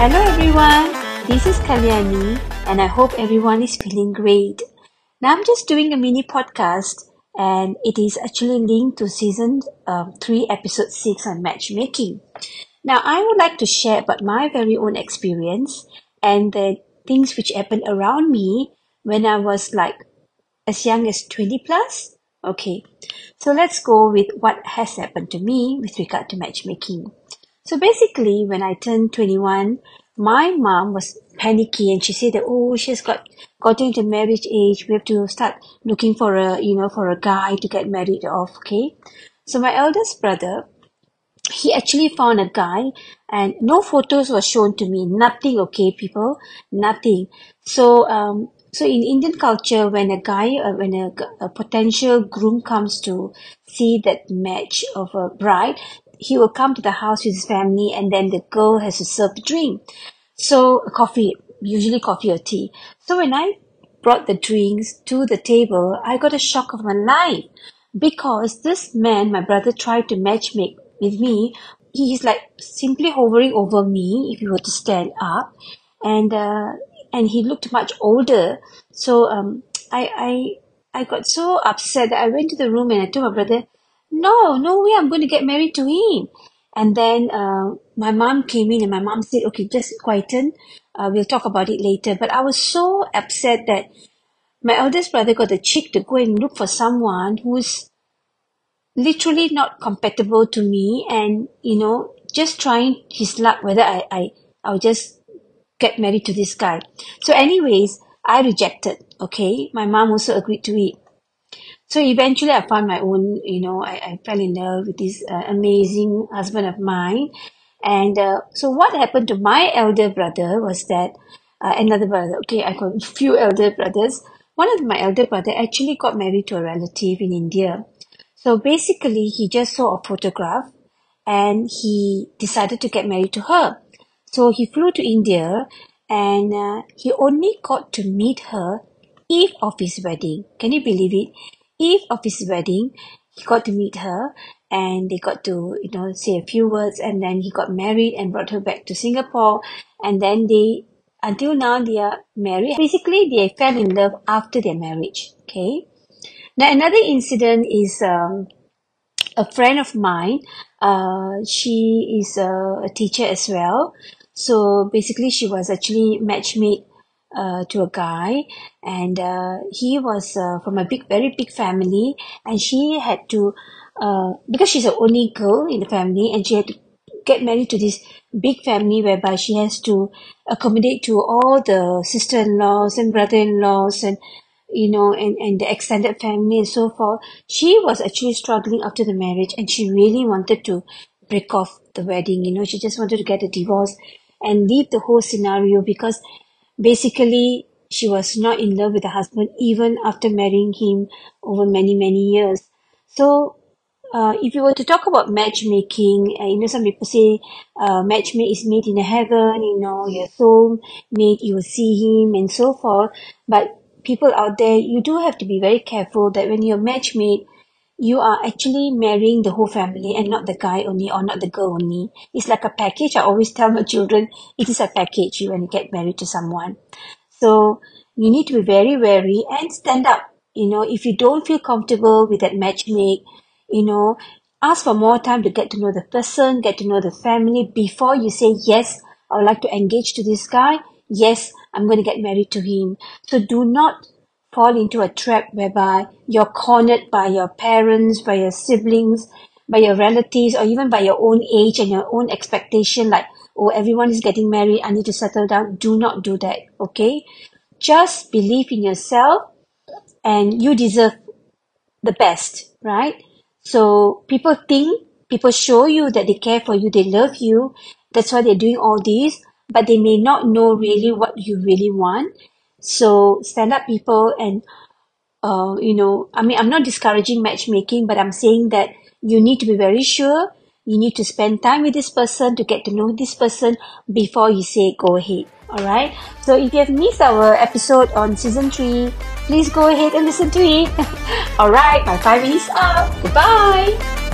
everyone, this is Kalyani and I hope everyone is feeling great. Now I'm just doing a mini podcast and it is actually linked to season um, 3 episode 6 on matchmaking. Now I would like to share about my very own experience and the things which happened around me when I was like as young as 20 plus. Okay, so let's go with what has happened to me with regard to matchmaking. So basically, when I turned 21, my mom was panicky and she said that, oh, she's got gotten into marriage age. We have to start looking for a, you know, for a guy to get married off. Okay. So my eldest brother, he actually found a guy and no photos were shown to me. Nothing. Okay, people, nothing. So, um, so in Indian culture, when a guy, uh, when a, a potential groom comes to see that match of a bride, he will come to the house with his family and then the girl has to serve the drink. So coffee, usually coffee or tea. So when I brought the drinks to the table, I got a shock of my life because this man, my brother, tried to match matchmake with me. He is like simply hovering over me if he were to stand up, and uh, and he looked much older. So um, I I I got so upset that I went to the room and I told my brother, no, no way, I'm going to get married to him. And then uh, my mom came in and my mom said, okay, just quieten. Uh, we'll talk about it later. But I was so upset that my eldest brother got the cheek to go and look for someone who's literally not compatible to me and, you know, just trying his luck whether I, I, I'll just get married to this guy. So anyways, I rejected, okay? My mom also agreed to it. So eventually, I found my own, you know, I, I fell in love with this uh, amazing husband of mine. And uh, so, what happened to my elder brother was that uh, another brother, okay, I got a few elder brothers. One of my elder brother actually got married to a relative in India. So basically, he just saw a photograph and he decided to get married to her. So he flew to India and uh, he only got to meet her eve of his wedding. Can you believe it? Eve of his wedding, he got to meet her and they got to, you know, say a few words and then he got married and brought her back to Singapore and then they, until now they are married. Basically, they fell in love after their marriage. Okay. Now another incident is, um, a friend of mine, uh, she is a, a teacher as well. So basically she was actually matchmade uh, to a guy. And uh, he was uh, from a big very big family. And she had to uh, because she's the only girl in the family and she had to get married to this big family whereby she has to accommodate to all the sister-in-laws and brother-in-laws and you know and, and the extended family and so forth. She was actually struggling after the marriage and she really wanted to break off the wedding. You know she just wanted to get a divorce and leave the whole scenario because basically she was not in love with her husband even after marrying him over many many years so uh, if you were to talk about matchmaking, uh, you know, some people say uh, matchmake is made in the heaven, you know, your soul mate, you will see him and so forth. But people out there, you do have to be very careful that when you're matchmade, you are actually marrying the whole family and not the guy only or not the girl only. It's like a package. I always tell my children it is a package when you get married to someone. So you need to be very wary and stand up. You know, if you don't feel comfortable with that matchmake, you know, ask for more time to get to know the person, get to know the family before you say, yes, I would like to engage to this guy. Yes, I'm going to get married to him. So do not fall into a trap whereby you're cornered by your parents, by your siblings, by your relatives, or even by your own age and your own expectation, like, oh, everyone is getting married, I need to settle down. Do not do that, okay? Just believe in yourself and you deserve the best, right? So people think, people show you that they care for you, they love you. That's why they're doing all this, but they may not know really what you really want. So stand up people and uh, you know, I mean, I'm not discouraging matchmaking, but I'm saying that you need to be very sure. You need to spend time with this person to get to know this person before you say go ahead. All right. So if you have missed our episode on season three, please go ahead and listen to it. All right. My five minutes up. Goodbye.